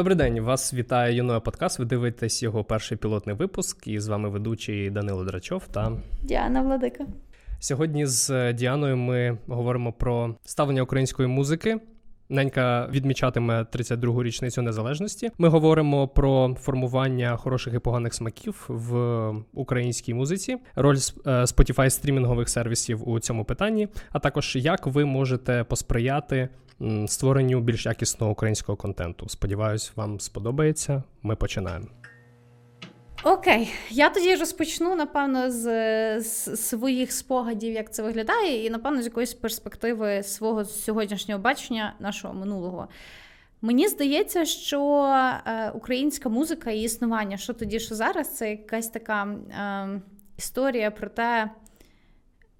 Добрий день, вас вітає Юноя Подкаст. Ви дивитесь його перший пілотний випуск. І з вами ведучий Данило Драчов та Діана Владика. Сьогодні з Діаною ми говоримо про ставлення української музики. Ненька відмічатиме 32-гу річницю незалежності. Ми говоримо про формування хороших і поганих смаків в українській музиці, роль е, Spotify стрімінгових сервісів у цьому питанні, а також як ви можете посприяти створенню більш якісного українського контенту. Сподіваюсь, вам сподобається. Ми починаємо. Окей, я тоді розпочну, напевно, з, з своїх спогадів, як це виглядає, і, напевно, з якоїсь перспективи свого сьогоднішнього бачення нашого минулого. Мені здається, що е, українська музика і існування, що тоді, що зараз, це якась така е, історія про те,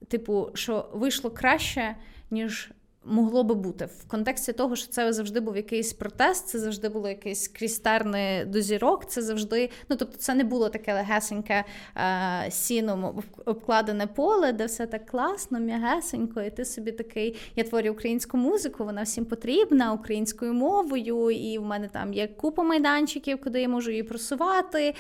типу, що вийшло краще, ніж могло би бути в контексті того, що це завжди був якийсь протест, це завжди було якийсь крістерне до зірок, це завжди, ну тобто, це не було таке легесеньке е, сіном обкладене поле, де все так класно, м'ягесенько, і ти собі такий, я творю українську музику, вона всім потрібна українською мовою, і в мене там є купа майданчиків, куди я можу її просувати.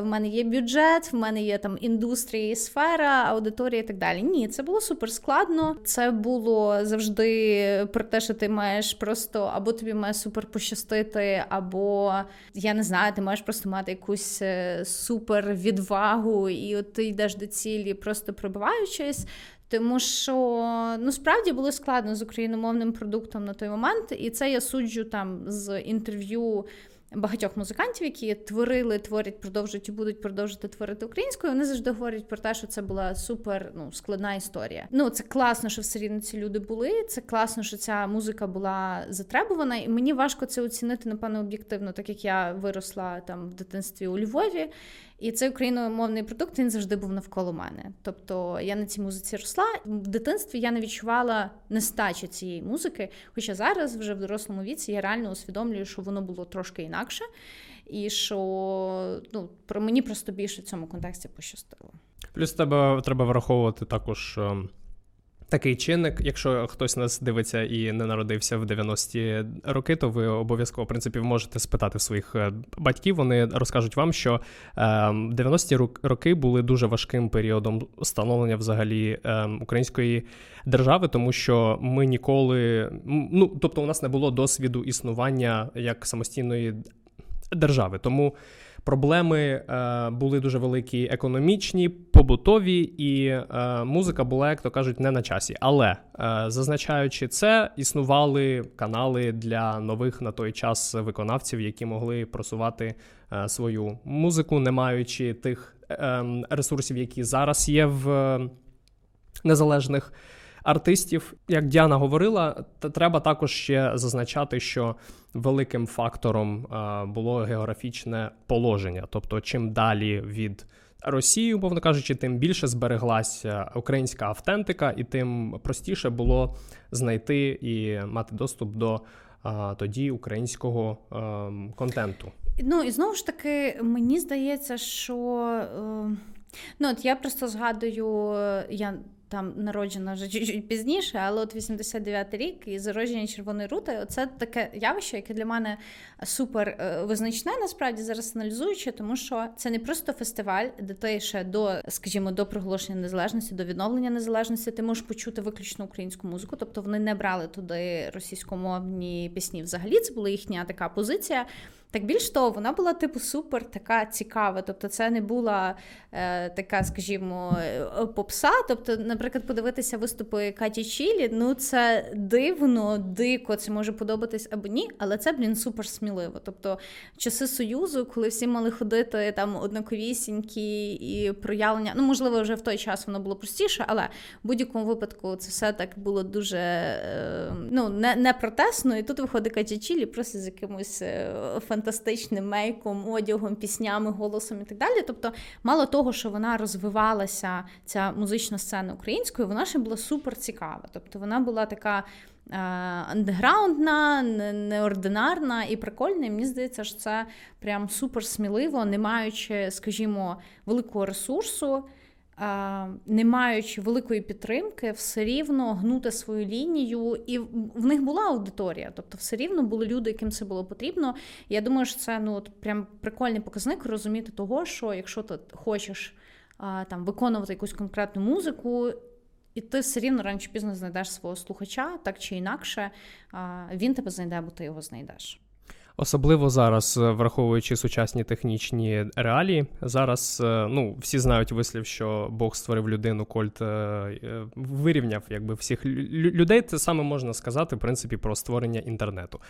В мене є бюджет, в мене є там індустрія, сфера, аудиторія і так далі. Ні, це було супер складно. Це було завжди про те, що ти маєш просто або тобі має супер пощастити, або я не знаю, ти маєш просто мати якусь е, супер відвагу, і от ти йдеш до цілі, просто пробиваючись. Тому що ну справді було складно з україномовним продуктом на той момент, і це я суджу там з інтерв'ю багатьох музикантів, які творили, творять, продовжують і будуть продовжувати творити українською. Вони завжди говорять про те, що це була супер ну, складна історія. Ну це класно, що все рівно ці люди були. Це класно, що ця музика була затребувана, і мені важко це оцінити, напевно, об'єктивно, так як я виросла там в дитинстві у Львові. І цей україномовний продукт він завжди був навколо мене. Тобто я на цій музиці росла. В дитинстві я не відчувала нестачі цієї музики. Хоча зараз, вже в дорослому віці, я реально усвідомлюю, що воно було трошки інакше, і що ну, про мені просто більше в цьому контексті пощастило. Плюс тебе треба враховувати також. Такий чинник, якщо хтось нас дивиться і не народився в 90-ті роки, то ви обов'язково в принципі можете спитати своїх е, батьків. Вони розкажуть вам, що 90-ті ем, роки були дуже важким періодом становлення взагалі ем, української держави, тому що ми ніколи ну тобто, у нас не було досвіду існування як самостійної держави, тому. Проблеми е, були дуже великі, економічні, побутові, і е, музика була, як то кажуть, не на часі. Але е, зазначаючи це, існували канали для нових на той час виконавців, які могли просувати е, свою музику, не маючи тих ем, ресурсів, які зараз є в е, незалежних артистів. Як Діана говорила, треба також ще зазначати, що великим фактором було географічне положення. Тобто, чим далі від Росії, умовно кажучи, тим більше збереглася українська автентика, і тим простіше було знайти і мати доступ до тоді українського ем, контенту. Ну і знову ж таки, мені здається, що е, ну от я просто згадую, я там народжена вже чуть-чуть пізніше, але от 89-й рік і зародження червоної рути це таке явище, яке для мене супер е, визначне, насправді зараз аналізуючи, тому що це не просто фестиваль, де ти ще до, скажімо, до проголошення незалежності, до відновлення незалежності, ти можеш почути виключно українську музику, тобто вони не брали туди російськомовні пісні. Взагалі це була їхня така позиція. Так більш того, вона була типу супер така цікава. Тобто, це не була е, така, скажімо, е, попса. Тобто, наприклад, подивитися виступи Каті Чілі, ну це дивно, дико, це може подобатись або ні, але це, блін, супер сміливо. Тобто, часи Союзу, коли всі мали ходити там однаковісінькі і проявлення, ну можливо, вже в той час воно було простіше, але в будь-якому випадку це все так було дуже е, ну, не, не протесно. І тут виходить Катя Чілі просто з якимось фантастичним фантастичним мейком, одягом, піснями, голосом і так далі. Тобто, мало того, що вона розвивалася, ця музична сцена українською, вона ще була супер цікава. Тобто вона була така. Е, андеграундна, неординарна і прикольна. І мені здається, що це прям супер сміливо, не маючи, скажімо, великого ресурсу. Не маючи великої підтримки, все рівно гнути свою лінію, і в них була аудиторія, тобто все рівно були люди, яким це було потрібно. Я думаю, що це ну от прям прикольний показник розуміти того, що якщо ти хочеш там виконувати якусь конкретну музику. І ти все рівно рано чи пізно знайдеш свого слухача, так чи інакше, він тебе знайде, бо ти його знайдеш. Особливо зараз, е, враховуючи сучасні технічні реалії, зараз е, ну всі знають вислів, що Бог створив людину, Кольт е, вирівняв якби всіх людей. Це саме можна сказати, в принципі, про створення інтернету.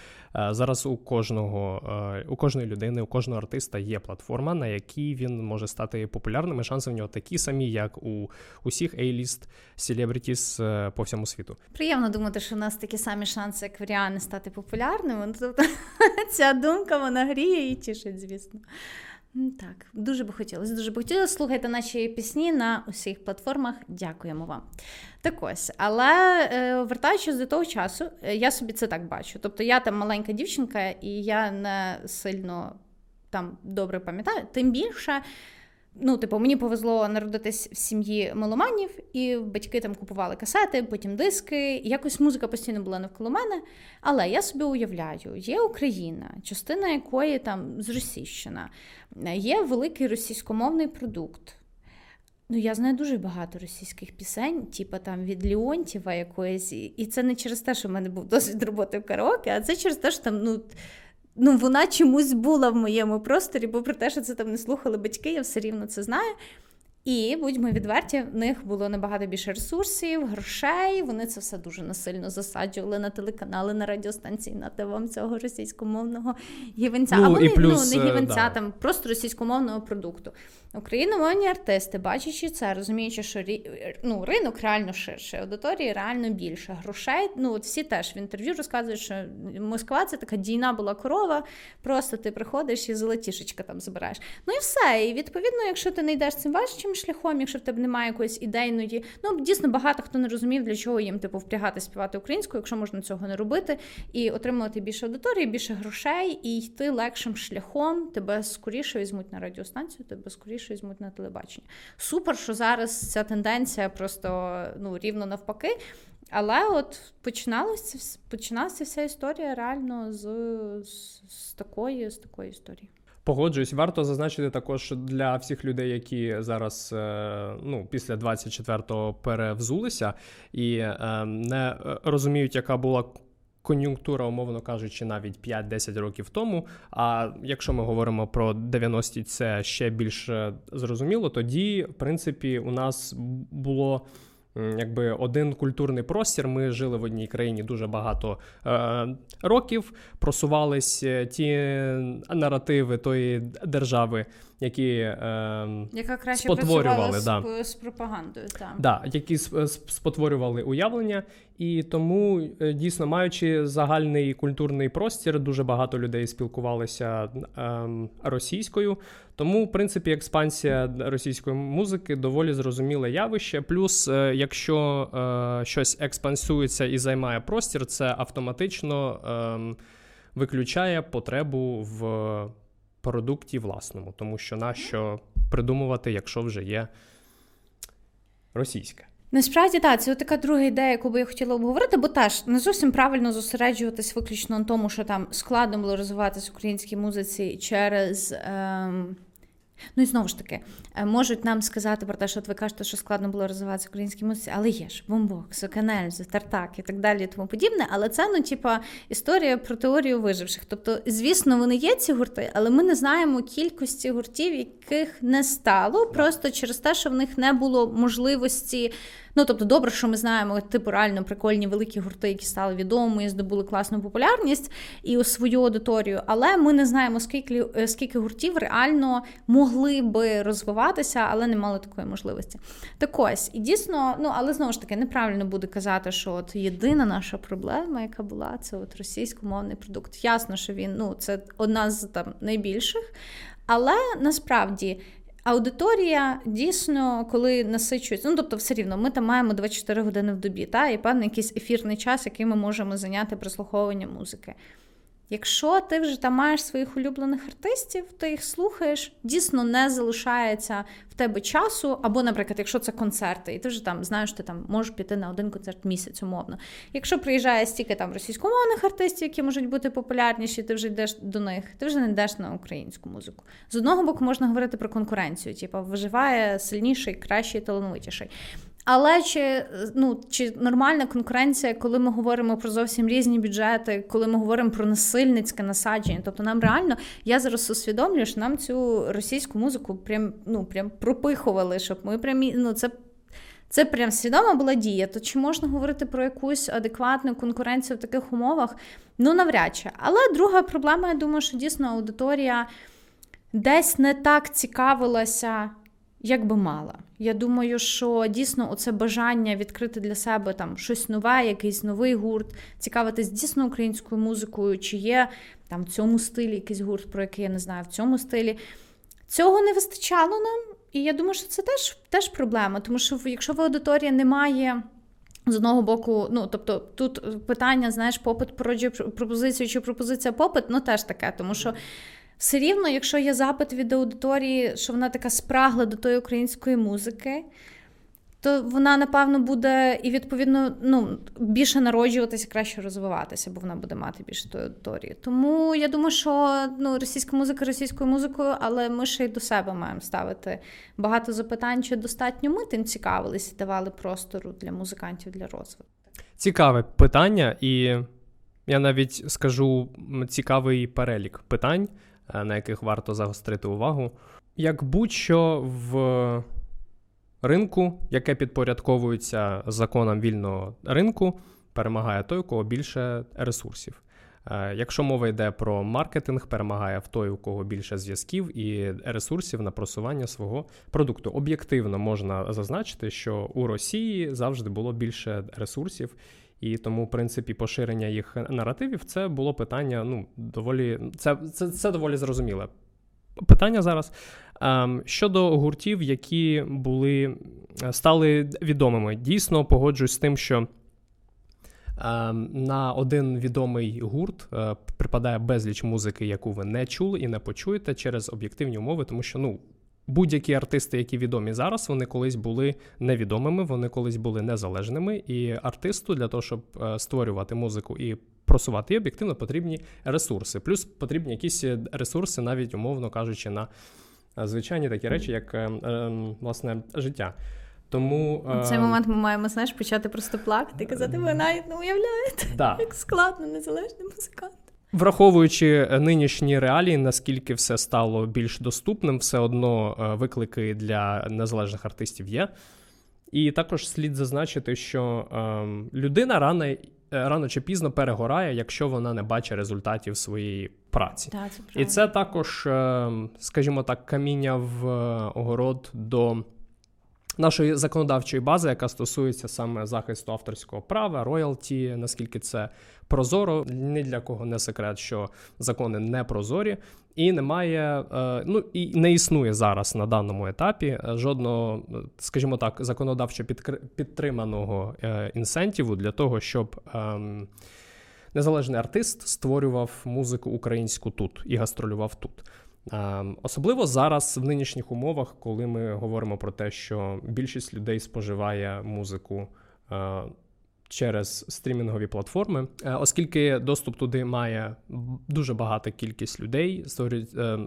Зараз у кожного у кожної людини, у кожного артиста є платформа, на якій він може стати популярним. і Шанси в нього такі самі, як у усіх A-list селебрітіс по всьому світу. Приємно думати, що у нас такі самі шанси, як в Ріани стати популярним. Тобто ця думка вона гріє і тішить, звісно. Так, дуже би хотілося, дуже би хотілося. Слухайте наші пісні на усіх платформах. Дякуємо вам. Так ось, але е, вертаючись до того часу, е, я собі це так бачу. Тобто я там маленька дівчинка, і я не сильно там добре пам'ятаю, тим більше. Ну, типу, мені повезло народитись в сім'ї меломанів, і батьки там купували касети, потім диски. Якось музика постійно була навколо мене. Але я собі уявляю, є Україна, частина якої там зросійщена, є великий російськомовний продукт. Ну, я знаю дуже багато російських пісень, типу там від Леонтьєва якоїсь. І це не через те, що в мене був досвід роботи в караоке, а це через те, що там, ну ну, вона чомусь була в моєму просторі, бо про те, що це там не слухали батьки, я все рівно це знаю. І будьмо відверті, в них було набагато більше ресурсів, грошей. Вони це все дуже насильно засаджували на телеканали, на радіостанції, на вам цього російськомовного гівенця. Ну, а вони плюс, ну не е, гівенця, да. там просто російськомовного продукту. Україномовні артисти, бачачи це, розуміючи, що ну, ринок реально ширший, аудиторії реально більше. Грошей. Ну от всі теж в інтерв'ю розказують, що Москва це така дійна була корова. Просто ти приходиш і золотішечка там забираєш. Ну і все. І відповідно, якщо ти не йдеш цим важчим шляхом, якщо в тебе немає якоїсь ідейної, ну дійсно багато хто не розумів, для чого їм типу впрягати співати українською, якщо можна цього не робити, і отримувати більше аудиторії, більше грошей, і йти легшим шляхом, тебе скоріше візьмуть на радіостанцію, тебе скоріше візьмуть на телебачення. Супер, що зараз ця тенденція просто ну рівно навпаки. Але от починалася починалася вся історія реально з, з, з такої з такої історії. Погоджуюсь, варто зазначити також для всіх людей, які зараз е, ну, після 24-го перевзулися і е, не розуміють, яка була. Кон'юнктура, умовно кажучи, навіть 5-10 років тому. А якщо ми говоримо про 90-ті, це ще більш зрозуміло. Тоді, в принципі, у нас було якби один культурний простір. Ми жили в одній країні дуже багато е, років, просувались е, ті наративи тої держави, які е, яка краще спотворювали да. з, з пропагандою, так. Да, які спотворювали уявлення, і тому е, дійсно маючи загальний культурний простір, дуже багато людей спілкувалися е, російською. Тому, в принципі, експансія російської музики доволі зрозуміле явище. Плюс, е, якщо е, щось експансується і займає простір, це автоматично е, виключає потребу в продукті власному, тому що нащо придумувати, якщо вже є російське. Насправді так, це така друга ідея, яку би я хотіла обговорити, бо теж не зовсім правильно зосереджуватись виключно на тому, що там складно було розвиватися українській музиці через. Ем... Ну і знову ж таки, е, можуть нам сказати про те, що от ви кажете, що складно було розвиватися українській музиці, але є ж бомбокс, канельзи, Тартак і так далі, і тому подібне. Але це ну, типа, історія про теорію виживших. Тобто, звісно, вони є ці гурти, але ми не знаємо кількості гуртів, яких не стало, просто через те, що в них не було можливості. Ну тобто, добре, що ми знаємо типу реально прикольні великі гурти, які стали відомими, і здобули класну популярність і свою аудиторію. Але ми не знаємо, скільки е, скільки гуртів реально могли би розвиватися, але не мали такої можливості. Так ось і дійсно, ну але знову ж таки неправильно буде казати, що от єдина наша проблема, яка була, це от російськомовний продукт. Ясно, що він ну це одна з там найбільших. Але насправді Аудиторія дійсно, коли насичується, ну тобто, все рівно, ми там маємо 24 години в добі, та і певний якийсь ефірний час, який ми можемо зайняти прослуховування музики. Якщо ти вже там маєш своїх улюблених артистів, ти їх слухаєш, дійсно не залишається в тебе часу. Або, наприклад, якщо це концерти, і ти вже там знаєш, ти там можеш піти на один концерт місяць, умовно. Якщо приїжджає стільки там російськомовних артистів, які можуть бути популярніші, ти вже йдеш до них, ти вже не йдеш на українську музику. З одного боку можна говорити про конкуренцію, типу, виживає сильніший, кращий, талановитіший. Але чи ну чи нормальна конкуренція, коли ми говоримо про зовсім різні бюджети, коли ми говоримо про насильницьке насадження? Тобто нам реально я зараз усвідомлюю, що нам цю російську музику прям ну прям пропихували, щоб ми прям ну це. Це прям свідома була дія. То чи можна говорити про якусь адекватну конкуренцію в таких умовах? Ну навряд чи. Але друга проблема, я думаю, що дійсно аудиторія десь не так цікавилася як би мала. Я думаю, що дійсно оце бажання відкрити для себе там щось нове, якийсь новий гурт, цікавитись дійсно українською музикою, чи є там в цьому стилі якийсь гурт, про який я не знаю, в цьому стилі. Цього не вистачало нам, і я думаю, що це теж теж проблема, тому що якщо в аудиторії немає. З одного боку, ну тобто тут питання, знаєш, попит пропозицію чи пропозиція попит, ну теж таке, тому що все рівно, якщо є запит від аудиторії, що вона така спрагла до тої української музики, то вона, напевно, буде і відповідно ну, більше народжуватися, краще розвиватися, бо вона буде мати більше тої аудиторії. Тому я думаю, що ну, російська музика російською музикою, але ми ще й до себе маємо ставити багато запитань, чи достатньо ми тим цікавилися давали простору для музикантів для розвитку. Цікаве питання, і я навіть скажу цікавий перелік питань. Е, на яких варто загострити увагу. Як будь-що в ринку, яке підпорядковується законам вільного ринку, перемагає той, у кого більше ресурсів. Е, якщо мова йде про маркетинг, перемагає в той, у кого більше зв'язків і ресурсів на просування свого продукту. Об'єктивно можна зазначити, що у Росії завжди було більше ресурсів і тому, в принципі, поширення їх наративів це було питання. Ну, доволі це, це, це доволі зрозуміле. Питання зараз ем, щодо гуртів, які були стали відомими. Дійсно погоджуюсь з тим, що ем, на один відомий гурт е, припадає безліч музики, яку ви не чули і не почуєте через об'єктивні умови, тому що ну будь-які артисти, які відомі зараз, вони колись були невідомими, вони колись були незалежними. І артисту для того, щоб е, створювати музику і просувати її, об'єктивно потрібні ресурси. Плюс потрібні якісь ресурси, навіть умовно кажучи, на е, звичайні такі речі, як е, власне життя. Тому в цей момент ми маємо знаєш, почати просто плакати казати, ви навіть не уявляєте, да. як складно незалежний музикант. Враховуючи е, нинішні реалії, наскільки все стало більш доступним, все одно е, виклики для незалежних артистів є. І також слід зазначити, що ем, людина рано е, рано чи пізно перегорає, якщо вона не бачить результатів своєї праці. Так, це І це також, ем, скажімо так, каміння в огород до нашої законодавчої бази, яка стосується саме захисту авторського права, роялті, наскільки це прозоро, ні для кого не секрет, що закони не прозорі, і немає, е, ну і не існує зараз на даному етапі е, жодного, скажімо так, законодавчо підтриманого е, інсентіву для того, щоб. Ем, незалежний артист створював музику українську тут і гастролював тут. Ем, особливо зараз в нинішніх умовах, коли ми говоримо про те, що більшість людей споживає музику е, через стрімінгові платформи, е, оскільки доступ туди має дуже багата кількість людей, е,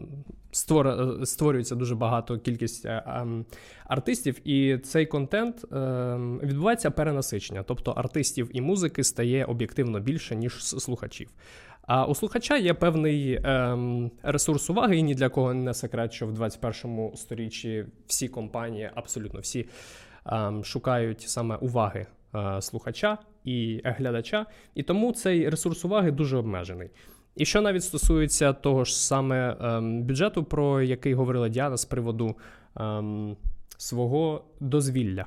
створюється дуже багато кількість ем, артистів, і цей контент ем, відбувається перенасичення, тобто артистів і музики стає об'єктивно більше ніж слухачів. А у слухача є певний ем, ресурс уваги, і ні для кого не секрет, що в 21 сторіччі всі компанії, абсолютно всі, ем, шукають саме уваги е, слухача і глядача, і тому цей ресурс уваги дуже обмежений. І що навіть стосується того ж саме ем, бюджету, про який говорила Діана з приводу ем, свого дозвілля.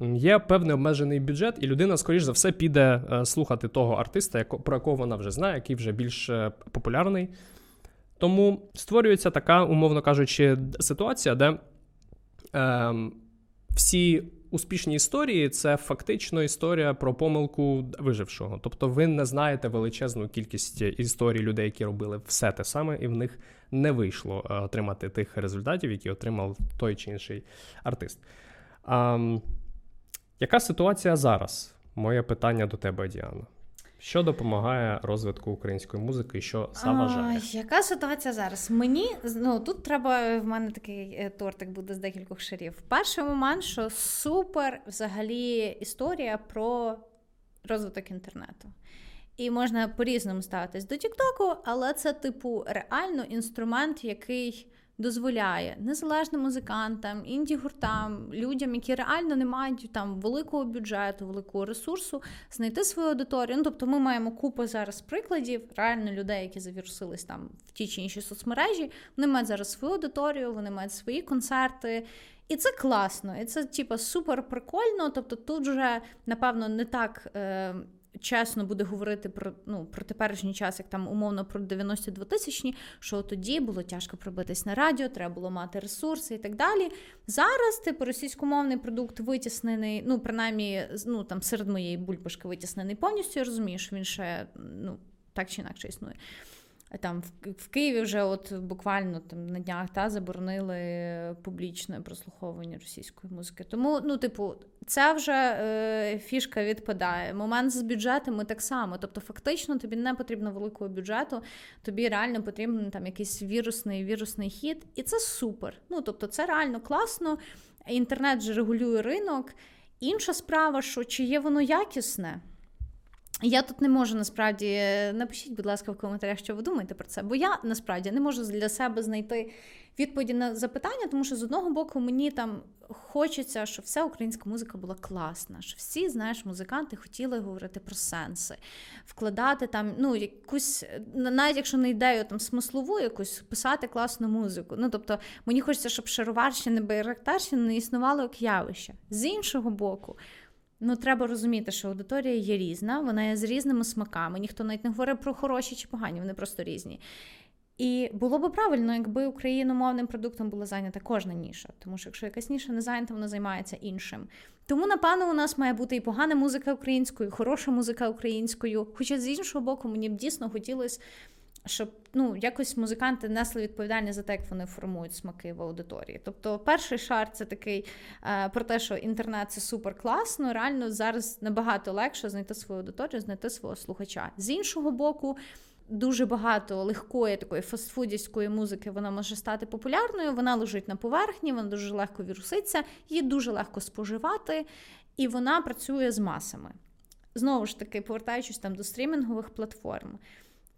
Є певний обмежений бюджет, і людина, скоріш за все, піде е, слухати того артиста, про якого вона вже знає, який вже більш е, популярний. Тому створюється така, умовно кажучи, ситуація, де е, всі успішні історії це фактично історія про помилку вижившого. Тобто, ви не знаєте величезну кількість історій людей, які робили все те саме, і в них не вийшло е, отримати тих результатів, які отримав той чи інший артист. А, Яка ситуація зараз? Моє питання до тебе, Діана. Що допомагає розвитку української музики і що заважає? А, Яка ситуація зараз? Мені ну тут треба в мене такий е, тортик буде з декількох шарів. Перший момент, що супер взагалі історія про розвиток інтернету. І можна по-різному ставитись до Тіктоку, але це, типу, реально інструмент, який дозволяє незалежним музикантам, інді-гуртам, людям, які реально не мають там великого бюджету, великого ресурсу, знайти свою аудиторію. Ну, тобто, ми маємо купу зараз прикладів, реально людей, які завірусились там в ті чи інші соцмережі. Вони мають зараз свою аудиторію, вони мають свої концерти. І це класно, і це типа супер прикольно. Тобто, тут вже напевно не так. Е- чесно буде говорити про ну про теперішній час, як там умовно про 92 тисячні, що тоді було тяжко пробитись на радіо, треба було мати ресурси і так далі. Зараз, типу, російськомовний продукт витіснений, ну принаймні, ну там серед моєї бульбашки витіснений повністю. Я розумію, що він ще ну так чи інакше існує. Там в, в Києві вже от буквально там на днях та заборонили публічне прослуховування російської музики. Тому, ну, типу, це вже е, фішка відпадає. Момент з бюджетами так само. Тобто, фактично, тобі не потрібно великого бюджету, тобі реально потрібен там якийсь вірусний вірусний хід, і це супер. Ну тобто, це реально класно. Інтернет же регулює ринок. Інша справа, що чи є воно якісне. Я тут не можу насправді напишіть, будь ласка, в коментарях, що ви думаєте про це, бо я насправді не можу для себе знайти відповіді на запитання, тому що з одного боку мені там хочеться, щоб вся українська музика була класна, що всі, знаєш, музиканти хотіли говорити про сенси, вкладати там, ну, якусь, навіть якщо не ідею там смислову, якусь писати класну музику. Ну, тобто, мені хочеться, щоб шароварщина, Байрактарщина не існувало як явище. З іншого боку. Ну, треба розуміти, що аудиторія є різна, вона є з різними смаками. Ніхто навіть не говорить про хороші чи погані, вони просто різні. І було б правильно, якби україномовним продуктом була зайнята кожна ніша. Тому що якщо якась ніша не зайнята, вона займається іншим. Тому, напевно, у нас має бути і погана музика українською, і хороша музика українською. Хоча з іншого боку, мені б дійсно хотілося щоб ну, якось музиканти несли відповідальність за те, як вони формують смаки в аудиторії. Тобто, перший шар це такий е, про те, що інтернет це супер класно. Реально зараз набагато легше знайти свою аудиторію, знайти свого слухача. З іншого боку. Дуже багато легкої такої фастфудівської музики вона може стати популярною. Вона лежить на поверхні, вона дуже легко віруситься, її дуже легко споживати, і вона працює з масами. Знову ж таки, повертаючись там до стрімінгових платформ.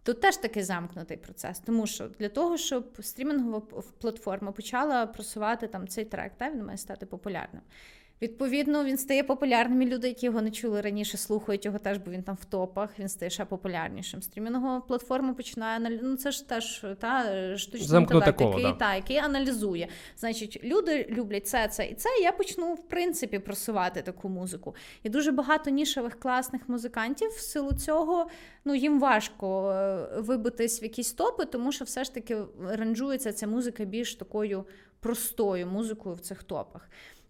Тут теж такий замкнутий процес, тому що для того, щоб стрімінгова платформа почала просувати там цей трек, та він має стати популярним. Відповідно, він стає популярним. і Люди, які його не чули раніше, слухають його теж, бо він там в топах, він стає ще популярнішим. Стрімінгова платформа починає ну це ж теж та штучний інтелект, який, да. та, який аналізує. Значить, люди люблять це, це і це. І я почну в принципі просувати таку музику. І дуже багато нішевих класних музикантів в силу цього ну їм важко е, вибитись в якісь топи, тому що все ж таки ранжується ця музика більш такою простою музикою в цих топах.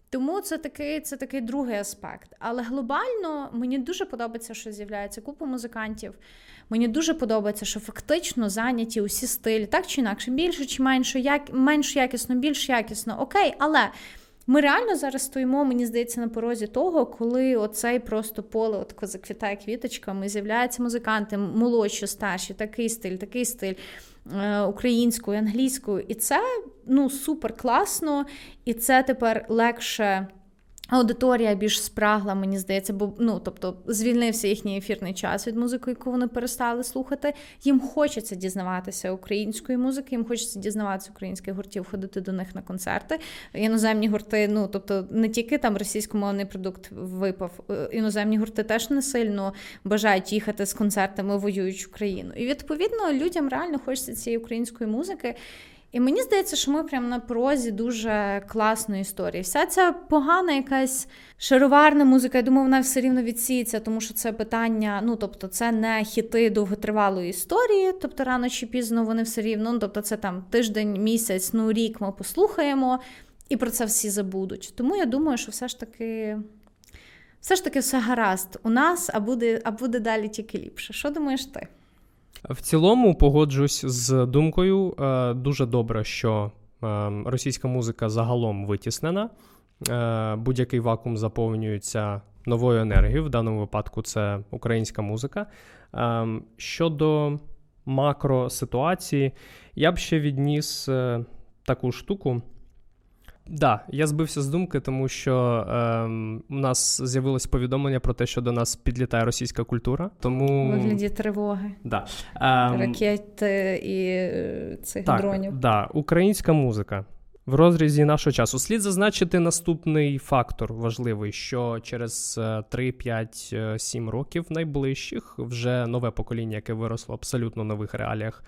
Тому це такий це такий другий аспект. Але глобально мені дуже подобається, що з'являється купа музикантів. Мені дуже подобається, що фактично зайняті усі стилі, так чи інакше, більше чи менше, як менш якісно, більш якісно, окей, але. Ми реально зараз стоїмо, мені здається, на порозі того, коли оцей просто поле от заквітає квіточками, з'являються музиканти, молодші, старші, такий стиль, такий стиль. Е, українською, англійською, і це ну супер класно, і це тепер легше Аудиторія більш спрагла, мені здається, бо ну тобто звільнився їхній ефірний час від музики, яку вони перестали слухати. Їм хочеться дізнаватися української музики, їм хочеться дізнаватися українських гуртів, ходити до них на концерти. Іноземні гурти, ну тобто не тільки там російськомовний продукт випав, е, іноземні гурти теж не сильно бажають їхати з концертами, воюючи Україну. І відповідно людям реально хочеться цієї української музики. І мені здається, що ми прямо на порозі дуже класної історії. Вся ця погана якась шароварна музика, я думаю, вона все рівно відсіється, тому що це питання, ну тобто, це не хіти довготривалої історії, тобто рано чи пізно вони все рівно, ну тобто це там тиждень, місяць, ну рік ми послухаємо. і про це всі забудуть. Тому я думаю, що все ж таки. Все ж таки все гаразд у нас, а буде а буде далі тільки ліпше. Що думаєш ти? В цілому погоджусь з думкою. Е, дуже добре, що е, російська музика загалом витіснена. Е, будь-який вакуум заповнюється новою енергією. В даному випадку це українська музика. Щодо макроситуації, я б ще відніс таку штуку. Да, я збився з думки, тому що е, у нас з'явилось повідомлення про те, що до нас підлітає російська культура. Тому вигляді тривоги, Да. Е, ракети і е, цих так, дронів. Да, Українська музика в розрізі нашого часу. Слід зазначити наступний фактор важливий: що через 3, 5, 7 років найближчих вже нове покоління, яке виросло в абсолютно нових реаліях.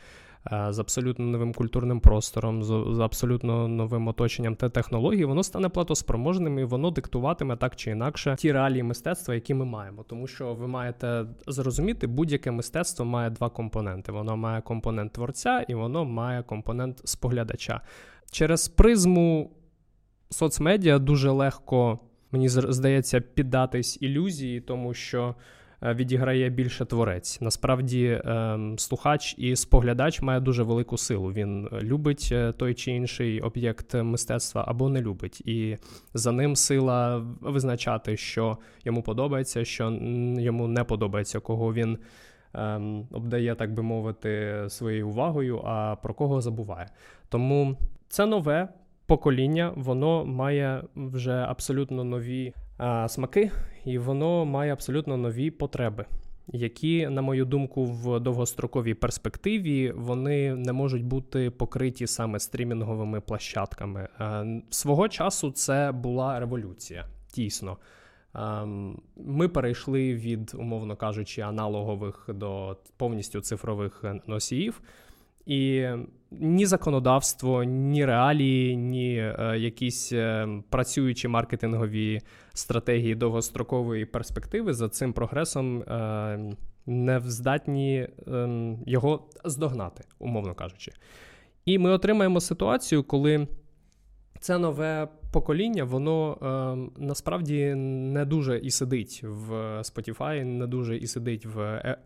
Е, з абсолютно новим культурним простором, з, абсолютно новим оточенням та технологій, воно стане платоспроможним і воно диктуватиме так чи інакше ті реалії мистецтва, які ми маємо. Тому що ви маєте зрозуміти, будь-яке мистецтво має два компоненти: воно має компонент творця і воно має компонент споглядача. Через призму соцмедіа дуже легко. Мені здається, піддатись ілюзії, тому що відіграє більше творець. Насправді, ем, слухач і споглядач має дуже велику силу. Він любить е, той чи інший об'єкт мистецтва або не любить, і за ним сила визначати, що йому подобається, що йому не подобається, кого він. Ем, обдає, так би мовити, своєю увагою, а про кого забуває. Тому це нове покоління, воно має вже абсолютно нові а, смаки, і воно має абсолютно нові потреби. Які, на мою думку, в довгостроковій перспективі вони не можуть бути покриті саме стрімінговими площадками. Свого часу це була революція, дійсно. Ми перейшли від, умовно кажучи, аналогових до повністю цифрових носіїв. І ні законодавство, ні реалії, ні е, якісь е, працюючі маркетингові стратегії довгострокової перспективи за цим прогресом е, не здатні е, його здогнати, умовно кажучи. І ми отримаємо ситуацію, коли це нове покоління, воно е, насправді не дуже і сидить в Spotify, не дуже і сидить в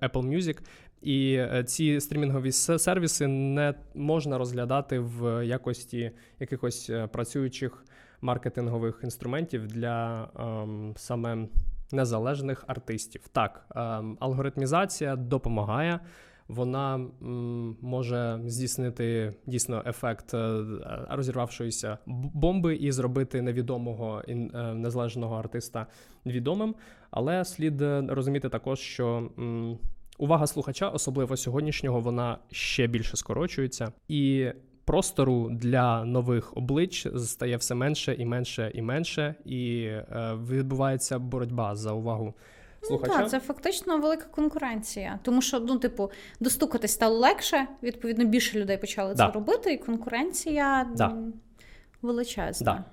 Apple Music. І е, ці стрімінгові сервіси не можна розглядати в якості якихось е, працюючих маркетингових інструментів для ем, саме незалежних артистів. Так, ем, алгоритмізація допомагає. Вона може здійснити дійсно ефект е, розірвавшоїся бомби і зробити невідомого і незалежного артиста відомим. Але слід розуміти також, що увага слухача, особливо сьогоднішнього, вона ще більше скорочується, і простору для нових облич стає все менше і менше і менше, і е, відбувається боротьба за увагу. Ну, слухача. Ну, так, це фактично велика конкуренція, тому що ну, типу, достукатись стало легше. Відповідно, більше людей почали да. це робити, і конкуренція да. величезна. Да.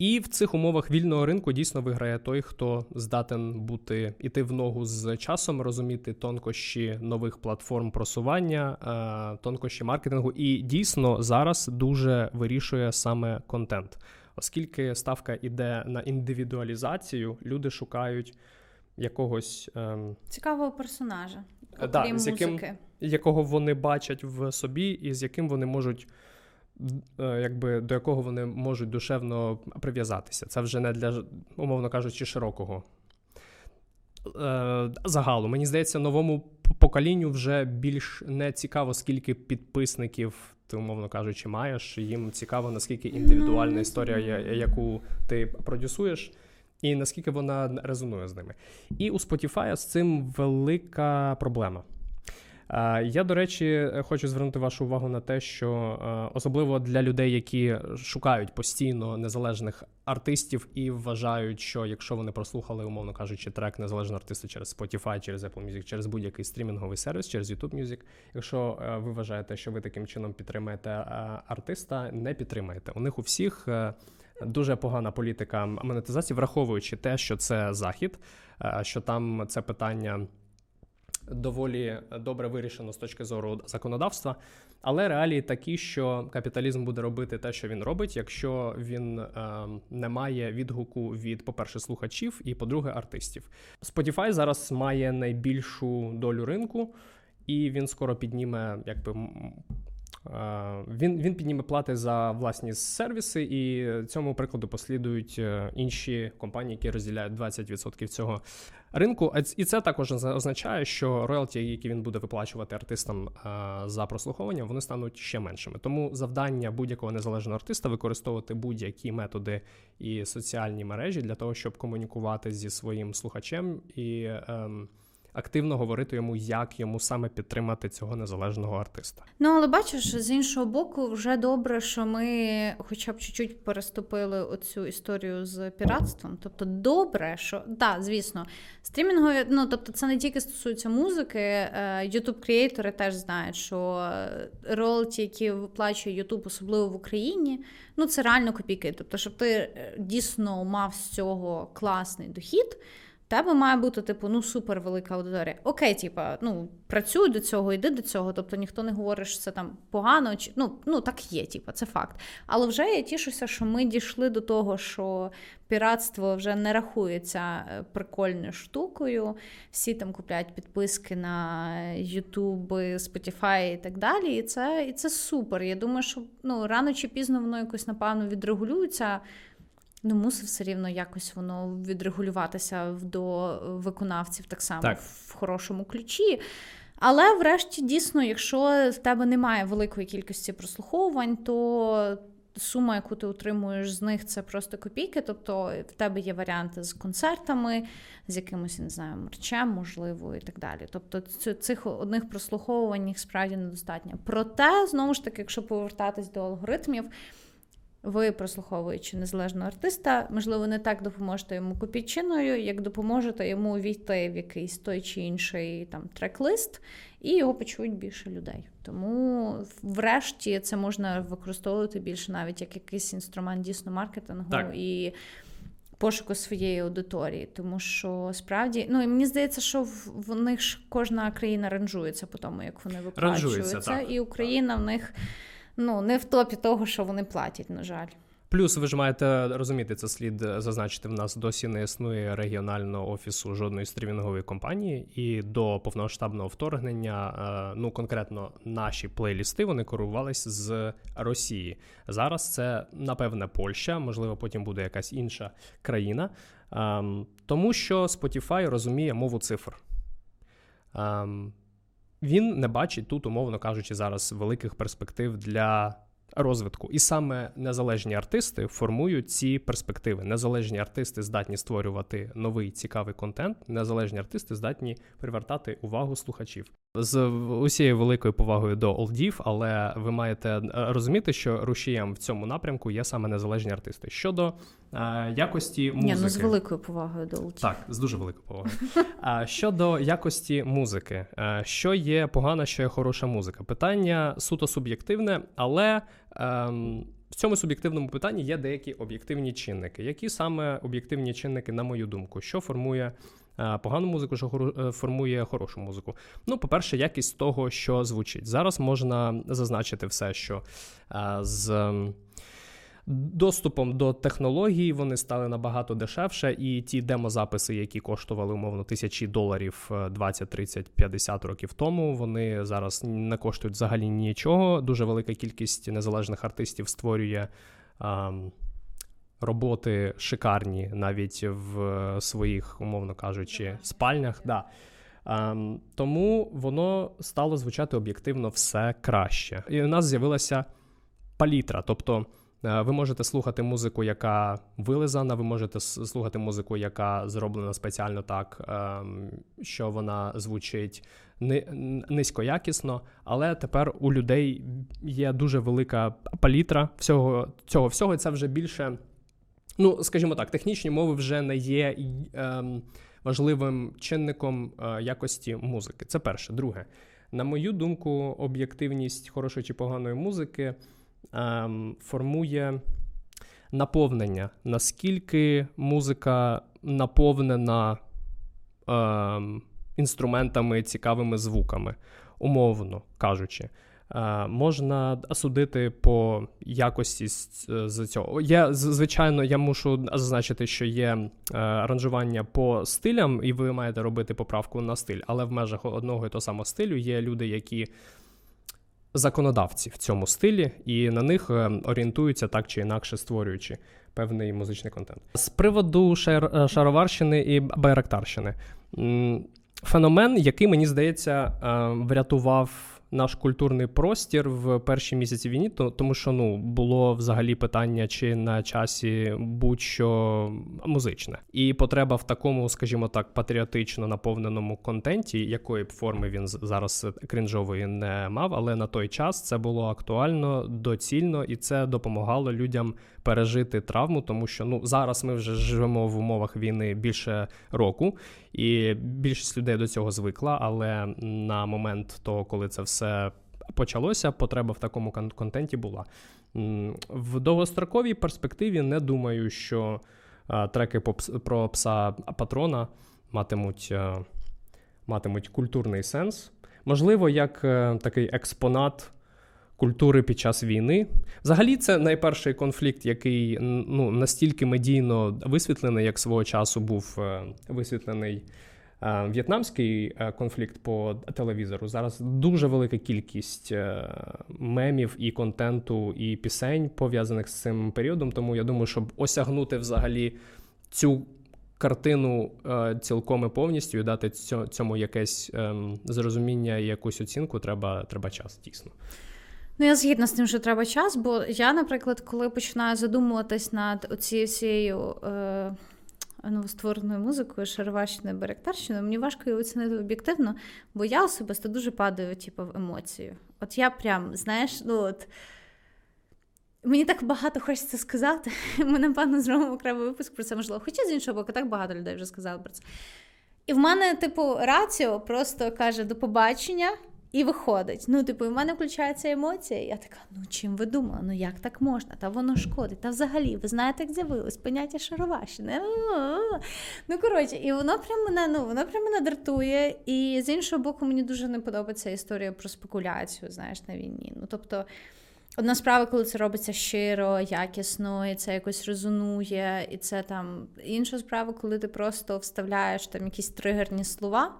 І в цих умовах вільного ринку дійсно виграє той, хто здатен бути іти в ногу з часом, розуміти тонкощі нових платформ просування, е, тонкощі маркетингу. І дійсно зараз дуже вирішує саме контент, оскільки ставка іде на індивідуалізацію, люди шукають якогось ем... цікавого персонажа, окрім да, з яким, якого вони бачать в собі, і з яким вони можуть. Е, якби до якого вони можуть душевно прив'язатися. Це вже не для, умовно кажучи, широкого е, загалу. Мені здається, новому поколінню вже більш не цікаво, скільки підписників ти, умовно кажучи, маєш. Їм цікаво, наскільки індивідуальна історія, яку ти продюсуєш. І наскільки вона резонує з ними. І у Spotify з цим велика проблема. Я, до речі, хочу звернути вашу увагу на те, що е, особливо для людей, які шукають постійно незалежних артистів і вважають, що якщо вони прослухали, умовно кажучи, трек незалежного артиста через Spotify, через Apple Music, через будь-який стрімінговий сервіс, через YouTube Music, якщо е, ви вважаєте, що ви таким чином підтримаєте е, артиста, не підтримаєте. У них у всіх дуже погана політика монетизації, враховуючи те, що це захід, що там це питання. Доволі добре вирішено з точки зору законодавства. Але реалії такі, що капіталізм буде робити те, що він робить, якщо він е, не має відгуку від, по-перше, слухачів, і по-друге, артистів. Spotify зараз має найбільшу долю ринку, і він скоро підніме, якби він він підніме плати за власні сервіси, і цьому прикладу послідують е, інші компанії, які розділяють 20% цього ринку. І це також означає, що роялті, які він буде виплачувати артистам за прослуховування, вони стануть ще меншими. Тому завдання будь-якого незалежного артиста використовувати будь-які методи і соціальні мережі для того, щоб комунікувати зі своїм слухачем і. Ем, активно говорити йому, як йому саме підтримати цього незалежного артиста. Ну але бачиш, з іншого боку, вже добре, що ми, хоча б чуть-чуть переступили оцю історію з піратством. Тобто, добре, що да, звісно, стрімінгові, ну тобто, це не тільки стосується музики. ютуб е, креатори теж знають, що ролті, які виплачує Ютуб, особливо в Україні, ну це реально копійки. Тобто, щоб ти е, дійсно мав з цього класний дохід тебе має бути, типу, ну супер велика аудиторія. Окей, типа, ну працюй до цього, йди до цього. Тобто ніхто не говорить, що це там погано, чи ну ну так є, типа, це факт. Але вже я тішуся, що ми дійшли до того, що піратство вже не рахується е, прикольною штукою. Всі там купляють підписки на YouTube, Spotify і так далі. І це і це супер. Я думаю, що ну рано чи пізно воно якось напевно відрегулюється. Ну, мусив все рівно якось воно відрегулюватися до виконавців так само так. в хорошому ключі. Але, врешті, дійсно, якщо в тебе немає великої кількості прослуховувань, то сума, яку ти отримуєш з них, це просто копійки. Тобто в тебе є варіанти з концертами, з якимось не знаю, мерчем, можливо, і так далі. Тобто, цих одних прослуховувань їх справді недостатньо. Проте, знову ж таки, якщо повертатись до алгоритмів ви, прослуховуючи незалежного артиста, можливо, не так допоможете йому копійчиною, як допоможете йому увійти в якийсь той чи інший там трек-лист, і його почують більше людей. Тому, врешті, це можна використовувати більше навіть як якийсь інструмент дійсно маркетингу так. і. Пошуку своєї аудиторії, тому що справді ну і мені здається, що в, них ж кожна країна ранжується по тому, як вони викладаються, і Україна так. в них ну не в топі того, що вони платять, на жаль. Плюс ви ж маєте розуміти, це слід зазначити. В нас досі не існує регіонального офісу жодної стрімінгової компанії, і до повномасштабного вторгнення, е, ну конкретно наші плейлісти вони керувалися з Росії. Зараз це напевне Польща, можливо, потім буде якась інша країна, ем, тому що Spotify розуміє мову цифр. Він не бачить тут, умовно кажучи, зараз великих перспектив для розвитку. І саме незалежні артисти формують ці перспективи. Незалежні артисти здатні створювати новий цікавий контент. Незалежні артисти здатні привертати увагу слухачів. З усією великою повагою до олдів, але ви маєте е, розуміти, що рушієм в цьому напрямку є саме незалежні артисти. Щодо якості музики. Ні, ну з великою повагою до олдів. Так, з дуже великою повагою. А щодо якості музики, е, що є погана, що є хороша музика? Питання суто суб'єктивне, але. Ем, в цьому суб'єктивному питанні є деякі об'єктивні чинники. Які саме об'єктивні чинники, на мою думку, що формує Е, погану музику, що е, формує хорошу музику. Ну, по-перше, якість того, що звучить. Зараз можна зазначити все, що е, з. Доступом до технологій вони стали набагато дешевше, і ті демозаписи, які коштували умовно тисячі доларів 20, 30, 50 років тому, вони зараз не коштують взагалі нічого. Дуже велика кількість незалежних артистів створює. Um, роботи шикарні навіть в своїх, умовно кажучи, спальнях. Да. Um, тому воно стало звучати об'єктивно все краще. І у нас з'явилася палітра. Тобто е, ви можете слухати музику, яка вилизана, ви можете слухати музику, яка зроблена спеціально так, ем, що вона звучить низькоякісно, але тепер у людей є дуже велика палітра всього цього всього. Це вже більше Ну, скажімо так, технічні мови вже не є е, важливим чинником е, якості музики. Це перше. Друге, на мою думку, об'єктивність хорошої чи поганої музики е, формує наповнення, наскільки музика наповнена. Ем, інструментами, цікавими звуками, умовно кажучи. Е, можна судити по якості з цього. Я звичайно, я мушу зазначити, що є е, аранжування по стилям, і ви маєте робити поправку на стиль, але в межах одного і того самого стилю є люди, які законодавці в цьому стилі, і на них е, орієнтуються так чи інакше створюючи певний музичний контент. З приводу шар- шароварщини і байрактарщини. Феномен, який мені здається, врятував наш культурний простір в перші місяці війни, тому що ну було взагалі питання, чи на часі будь-що музичне, і потреба в такому, скажімо так, патріотично наповненому контенті, якої б форми він зараз крінжової не мав, але на той час це було актуально, доцільно, і це допомагало людям пережити травму, тому що ну зараз ми вже живемо в умовах війни більше року, і більшість людей до цього звикла. Але на момент того, коли це все почалося, потреба в такому контенті була. В довгостроковій перспективі не думаю, що треки про пса патрона матимуть, матимуть культурний сенс. Можливо, як е, такий експонат культури під час війни. Взагалі, це найперший конфлікт, який ну, настільки медійно висвітлений, як свого часу був е, висвітлений е, в'єтнамський е, конфлікт по телевізору. Зараз дуже велика кількість мемів і контенту, і пісень пов'язаних з цим періодом. Тому я думаю, щоб осягнути взагалі цю. Картину е, цілком і повністю і дати цьому якесь е, зрозуміння і якусь оцінку, треба треба час, дійсно. Ну, я згідна з тим, що треба час, бо я, наприклад, коли починаю задумуватись над цією всією е, новоствореною музикою, шароварщиною, беректарщиною, мені важко її оцінити об'єктивно, бо я особисто дуже падаю типу, в емоцію. От я прям, знаєш, ну от. Мені так багато хочеться сказати. Ми, напевно, зробимо окремий випуск про це можливо. Хоча з іншого боку, так багато людей вже сказали про це. І в мене, типу, раціо просто каже: до побачення. І виходить. Ну, типу, в мене включається емоція. Я така, ну чим ви думали? Ну як так можна? Та воно шкодить. Та взагалі, ви знаєте, як з'явилось поняття шароващини. Ну, коротше, і воно прям мене ну, воно прям мене дратує. І з іншого боку, мені дуже не подобається історія про спекуляцію, знаєш, на війні. Ну, тобто, одна справа, коли це робиться щиро, якісно, і це якось резонує, і це там інша справа, коли ти просто вставляєш там якісь тригерні слова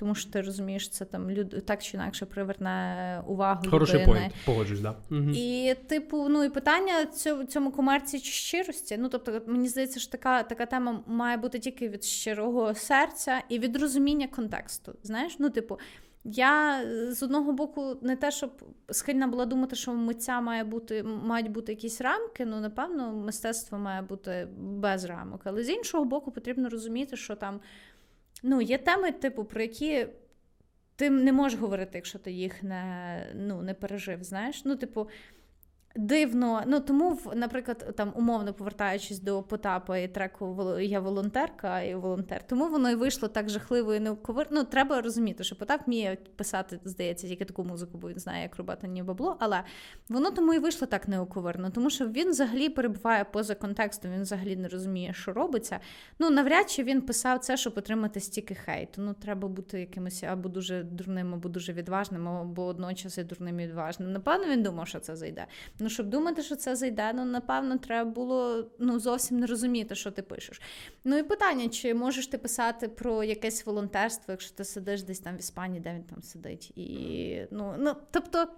тому що ти розумієш, це там люд так чи інакше приверне увагу. Хороший поінт, погоджуюсь, да. Угу. І, типу, ну і питання цьому, цьому комерції чи щирості. Ну, тобто, мені здається, що така така тема має бути тільки від щирого серця і від розуміння контексту. Знаєш, ну, типу. Я з одного боку не те, щоб схильна була думати, що митця має бути мають бути якісь рамки. Ну напевно, мистецтво має бути без рамок. Але з іншого боку, потрібно розуміти, що там Ну, є теми, типу, про які ти не можеш говорити, якщо ти їх не ну, не пережив. Знаєш? Ну, типу, Дивно, ну тому, наприклад, там умовно повертаючись до Потапа і треку Я волонтерка і волонтер, тому воно і вийшло так жахливо і неуковир... Ну, треба розуміти, що Потап вміє писати, здається, тільки таку музику, бо він знає, як робити ні бабло. Але воно тому і вийшло так неоковирно, тому що він взагалі перебуває поза контекстом, він взагалі не розуміє, що робиться. Ну навряд чи він писав це, щоб отримати стільки хейту. Ну треба бути якимось або дуже дурним, або дуже відважним, або одночас і дурним і відважним. Напевно, він думав, що це зайде. Ну, щоб думати, що це зайде, ну напевно, треба було ну зовсім не розуміти, що ти пишеш. Ну і питання: чи можеш ти писати про якесь волонтерство, якщо ти сидиш десь там в Іспанії, де він там сидить? І ну, ну тобто.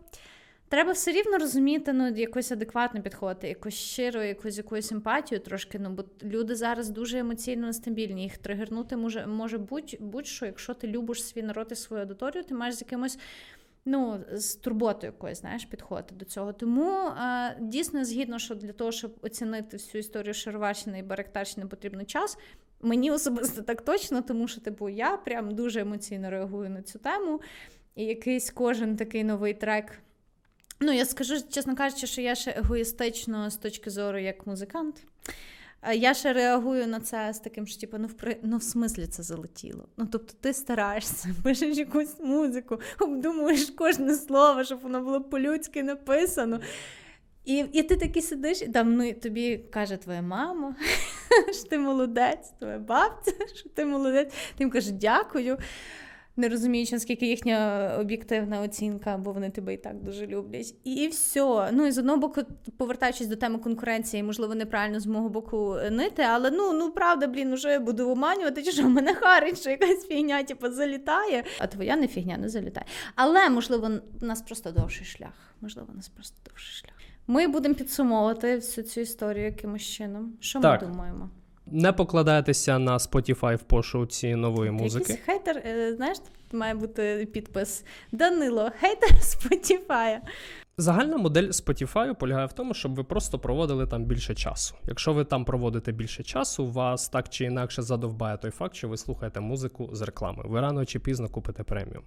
Треба все рівно розуміти, ну, якось адекватно підходити, якось щиро, якусь якусь емпатію трошки. Ну, бо люди зараз дуже емоційно нестабільні. Їх тригернути може може будь-що, якщо ти любиш свій народ і свою аудиторію, ти маєш з якимось ну, з турботою якоюсь, знаєш, підходити до цього. Тому е, дійсно згідно, що для того, щоб оцінити всю історію Шароварщини і Баректарщини, потрібно час. Мені особисто так точно, тому що типу я прям дуже емоційно реагую на цю тему. І якийсь кожен такий новий трек. Ну, я скажу, чесно кажучи, що я ще егоїстично з точки зору як музикант. Я ще реагую на це з таким, що типу, ну в ну в смислі це залетіло. Ну тобто ти стараєшся, пишеш якусь музику, обдумуєш кожне слово, щоб воно було по-людськи написано. І і ти такий сидиш, і там ну, тобі каже твоя мама, що ти молодець, твоя бабця, що ти молодець. Ти їм каже, дякую. Не розуміючи, наскільки їхня об'єктивна оцінка, бо вони тебе і так дуже люблять. І все. Ну і з одного боку, повертаючись до теми конкуренції, можливо, неправильно з мого боку нити, але ну ну правда, блін, уже буду обманювати, чи що мене харить, що якась фігня, типу, залітає. А твоя не фігня не залітає. Але можливо, у нас просто довший шлях. Можливо, у нас просто довший шлях. Ми будемо підсумовувати всю цю історію якимось чином. Що так. ми думаємо? Не покладайтеся на Spotify в пошуці нової музики. Якийсь хейтер, е, знаєш, має бути підпис Данило, хейтер Spotify. Загальна модель Spotify полягає в тому, щоб ви просто проводили там більше часу. Якщо ви там проводите більше часу, вас так чи інакше задовбає той факт, що ви слухаєте музику з реклами. Ви рано чи пізно купите преміум.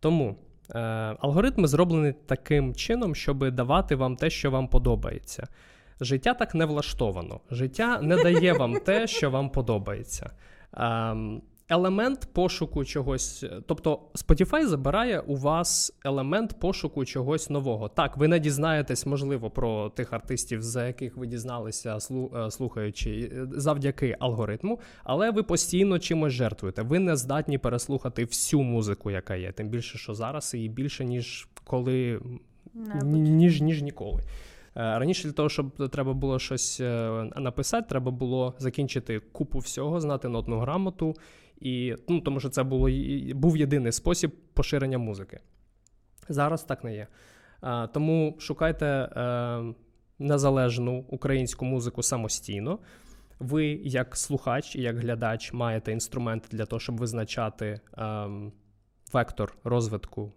Тому е, алгоритми зроблені таким чином, щоб давати вам те, що вам подобається. Життя так не влаштовано. Життя не дає вам те, що вам подобається. Ем, елемент пошуку чогось, тобто Spotify забирає у вас елемент пошуку чогось нового. Так, ви не дізнаєтесь, можливо, про тих артистів, за яких ви дізналися, е, слухаючи е, завдяки алгоритму, але ви постійно чимось жертвуєте. Ви не здатні переслухати всю музику, яка є. Тим більше, що зараз і більше, ніж коли ніж, ніж ніколи. Е, раніше для того, щоб треба було щось е, написати, треба було закінчити купу всього, знати нотну грамоту, і ну, тому що це було був єдиний спосіб поширення музики. Зараз так не є. Е, тому шукайте незалежну українську музику самостійно. Ви, як слухач і як глядач, маєте інструмент для того, щоб визначати ем, вектор розвитку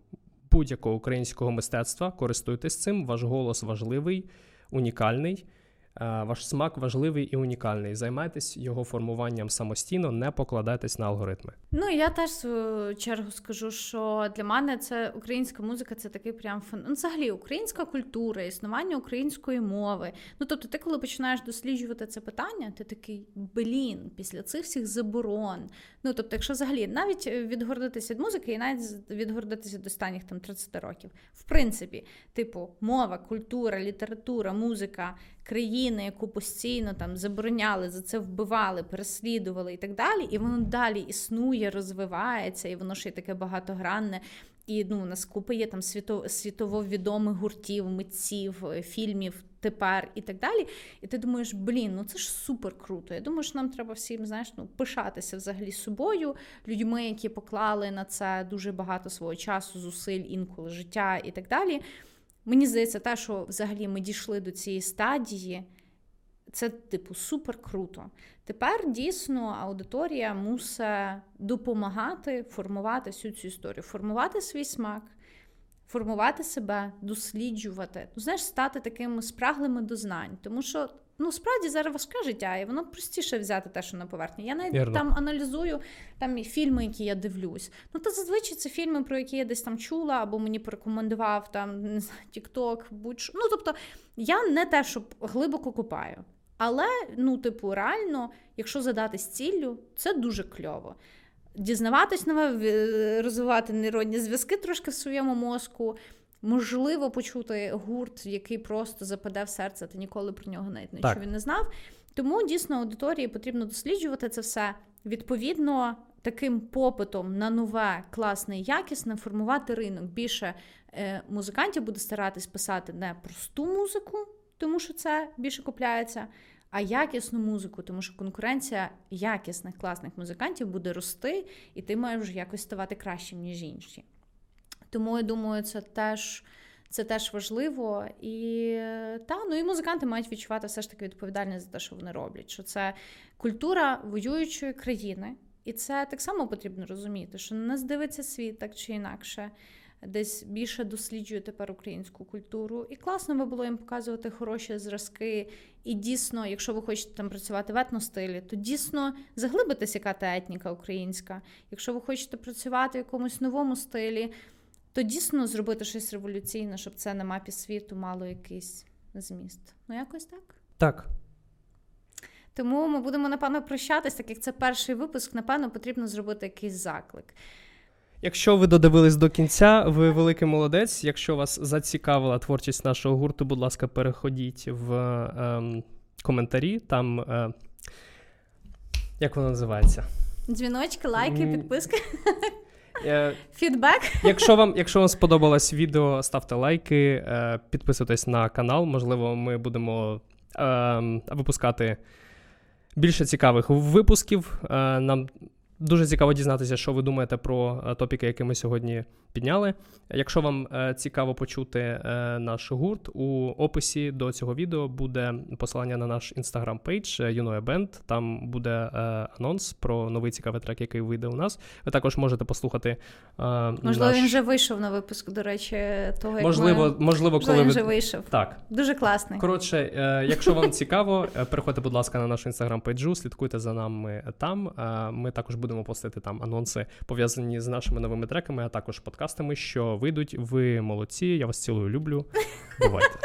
будь-якого українського мистецтва. Користуйтесь цим, ваш голос важливий, унікальний. Е, ваш смак важливий і унікальний. Займайтесь його формуванням самостійно, не покладайтесь на алгоритми. Ну я теж в свою чергу скажу, що для мене це українська музика, це такий прям фен... ну, взагалі українська культура, існування української мови. Ну тобто, ти, коли починаєш досліджувати це питання, ти такий блін після цих всіх заборон. Ну тобто, якщо взагалі навіть відгордитися від музики, і навіть відгордитися до останніх там 30 років, в принципі, типу, мова, культура, література, музика країни, яку постійно там забороняли, за це вбивали, переслідували і так далі, і воно далі існує, розвивається, і воно ще й таке багатогранне. І ну, у нас купи є там світо, світово відомих гуртів, митців, е, фільмів тепер і так далі. І ти думаєш, блін, ну це ж супер круто. Я думаю, що нам треба всім знаєш, ну, пишатися взагалі собою, людьми, які поклали на це дуже багато свого часу, зусиль, інколи життя і так далі. Мені здається, те, що взагалі ми дійшли до цієї стадії, це, типу, супер круто. Тепер дійсно аудиторія мусить допомагати формувати всю цю історію, формувати свій смак, формувати себе, досліджувати, ну, знаєш, стати такими спраглими до знань. Тому що ну справді зараз важке життя, і воно простіше взяти те, що на поверхні. Я навіть Вірно. там аналізую там фільми, які я дивлюсь. Ну то зазвичай це фільми, про які я десь там чула, або мені порекомендував там не знаю, TikTok, будь-що. Ну тобто я не те, що глибоко купаю. Але, ну, типу, реально, якщо задатись ціллю, це дуже кльово. Дізнаватись нове, розвивати нейронні зв'язки трошки в своєму мозку, можливо почути гурт, який просто западе в серце, ти ніколи про нього навіть нічого не знав. Тому дійсно аудиторії потрібно досліджувати це все. Відповідно, таким попитом на нове, класне і якісне формувати ринок. Більше е, музикантів буде старатись писати не просту музику, тому що це більше купляється, а якісну музику, тому що конкуренція якісних класних музикантів буде рости, і ти маєш якось ставати кращим, ніж інші. Тому я думаю, це теж це теж важливо. І та, ну і музиканти мають відчувати все ж таки відповідальність за те, що вони роблять. Що це культура воюючої країни, і це так само потрібно розуміти, що на нас дивиться світ так чи інакше. Десь більше досліджує тепер українську культуру, і класно би було їм показувати хороші зразки. І дійсно, якщо ви хочете там працювати в етностилі, то дійсно заглибитися, яка та етніка українська. Якщо ви хочете працювати в якомусь новому стилі, то дійсно зробити щось революційне, щоб це на мапі світу мало якийсь зміст. Ну, якось так. Так. Тому ми будемо, напевно, прощатись, так як це перший випуск, напевно, потрібно зробити якийсь заклик. Якщо ви додивились до кінця, ви великий молодець. Якщо вас зацікавила творчість нашого гурту, будь ласка, переходіть в е, коментарі. Там. Е, як воно називається? Дзвіночки, лайки, підписки. Е, Фідбек. Якщо вам якщо вам сподобалось відео, ставте лайки, е, підписуйтесь на канал. Можливо, ми будемо е, випускати більше цікавих випусків. Е, нам дуже цікаво дізнатися, що ви думаєте про е, топіки, які ми сьогодні підняли. Якщо вам е, цікаво почути е, наш гурт, у описі до цього відео буде посилання на наш інстаграм пейдж Юноя Бенд. Там буде анонс про новий цікавий трек, який вийде у нас. Ви також можете послухати. Можливо, наш... він вже вийшов на випуск, до речі, того як можливо, ми... можливо, коли він ви... вже вийшов. Так. Дуже класний. Коротше, якщо вам цікаво, переходьте, будь ласка, на нашу інстаграм пейджу, слідкуйте за нами там. Ми також будемо постити там анонси пов'язані з нашими новими треками, а також подкастами, що вийдуть. Ви молодці. Я вас цілую, люблю. Бувайте.